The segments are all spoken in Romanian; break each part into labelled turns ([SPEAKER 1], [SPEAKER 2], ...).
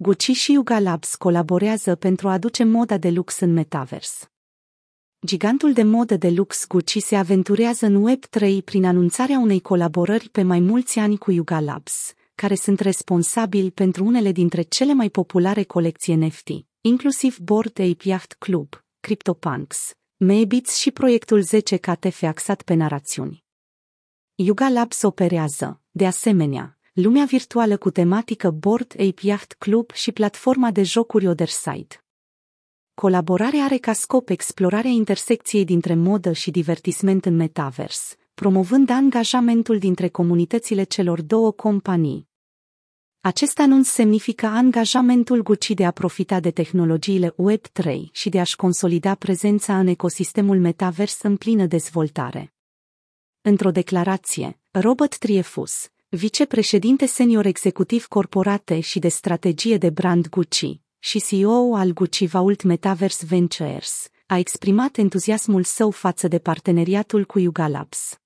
[SPEAKER 1] Gucci și Yuga Labs colaborează pentru a aduce moda de lux în metavers. Gigantul de modă de lux Gucci se aventurează în Web3 prin anunțarea unei colaborări pe mai mulți ani cu Yuga Labs, care sunt responsabili pentru unele dintre cele mai populare colecții NFT, inclusiv Bored Ape Yacht Club, CryptoPunks, Maybits și proiectul 10KTF axat pe narațiuni. Yuga Labs operează, de asemenea, lumea virtuală cu tematică Board Ape Yacht Club și platforma de jocuri Otherside. Colaborarea are ca scop explorarea intersecției dintre modă și divertisment în metavers, promovând angajamentul dintre comunitățile celor două companii. Acest anunț semnifică angajamentul Gucci de a profita de tehnologiile Web3 și de a-și consolida prezența în ecosistemul metavers în plină dezvoltare. Într-o declarație, Robert Triefus, vicepreședinte senior executiv corporate și de strategie de brand Gucci și CEO al Gucci Vault Metaverse Ventures, a exprimat entuziasmul său față de parteneriatul cu Yuga Labs.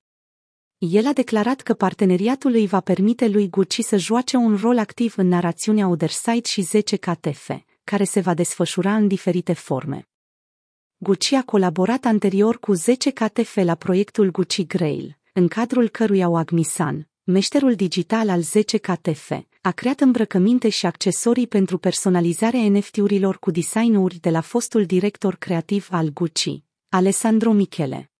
[SPEAKER 1] El a declarat că parteneriatul îi va permite lui Gucci să joace un rol activ în narațiunea Otherside și 10 KTF, care se va desfășura în diferite forme. Gucci a colaborat anterior cu 10 KTF la proiectul Gucci Grail, în cadrul căruia Wagmisan, meșterul digital al 10 KTF, a creat îmbrăcăminte și accesorii pentru personalizarea NFT-urilor cu designuri de la fostul director creativ al Gucci, Alessandro Michele.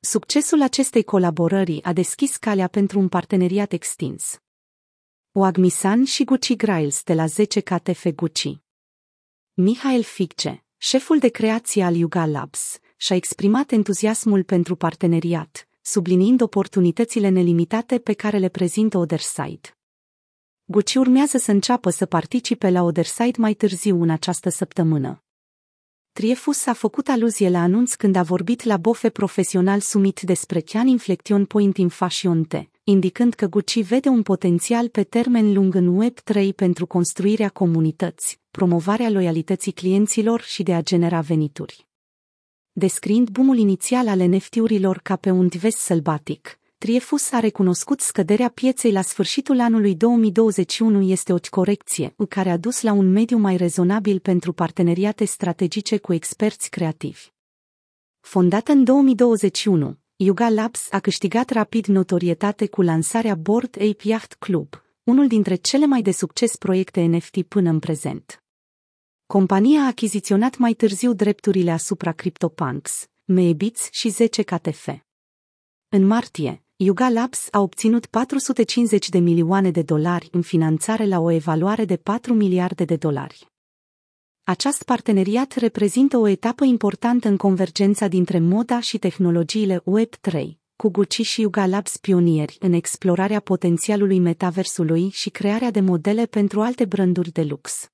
[SPEAKER 1] Succesul acestei colaborări a deschis calea pentru un parteneriat extins. Wagmisan și Gucci Grails de la 10 KTF Gucci. Mihail Figce, șeful de creație al Yuga Labs, și-a exprimat entuziasmul pentru parteneriat, subliniind oportunitățile nelimitate pe care le prezintă Otherside. Gucci urmează să înceapă să participe la Otherside mai târziu în această săptămână. Triefus a făcut aluzie la anunț când a vorbit la Bofe Profesional Summit despre Chian Inflection Point in Fashion T, indicând că Gucci vede un potențial pe termen lung în Web3 pentru construirea comunități, promovarea loialității clienților și de a genera venituri descriind bumul inițial al NFT-urilor ca pe un divers sălbatic. Triefus a recunoscut scăderea pieței la sfârșitul anului 2021 este o corecție, care a dus la un mediu mai rezonabil pentru parteneriate strategice cu experți creativi. Fondată în 2021, Yuga Labs a câștigat rapid notorietate cu lansarea Board Ape Yacht Club, unul dintre cele mai de succes proiecte NFT până în prezent. Compania a achiziționat mai târziu drepturile asupra CryptoPunks, Maybits și 10 KTF. În martie, Yuga Labs a obținut 450 de milioane de dolari în finanțare la o evaluare de 4 miliarde de dolari. Acest parteneriat reprezintă o etapă importantă în convergența dintre moda și tehnologiile Web3, cu Gucci și Yuga Labs pionieri în explorarea potențialului metaversului și crearea de modele pentru alte branduri de lux.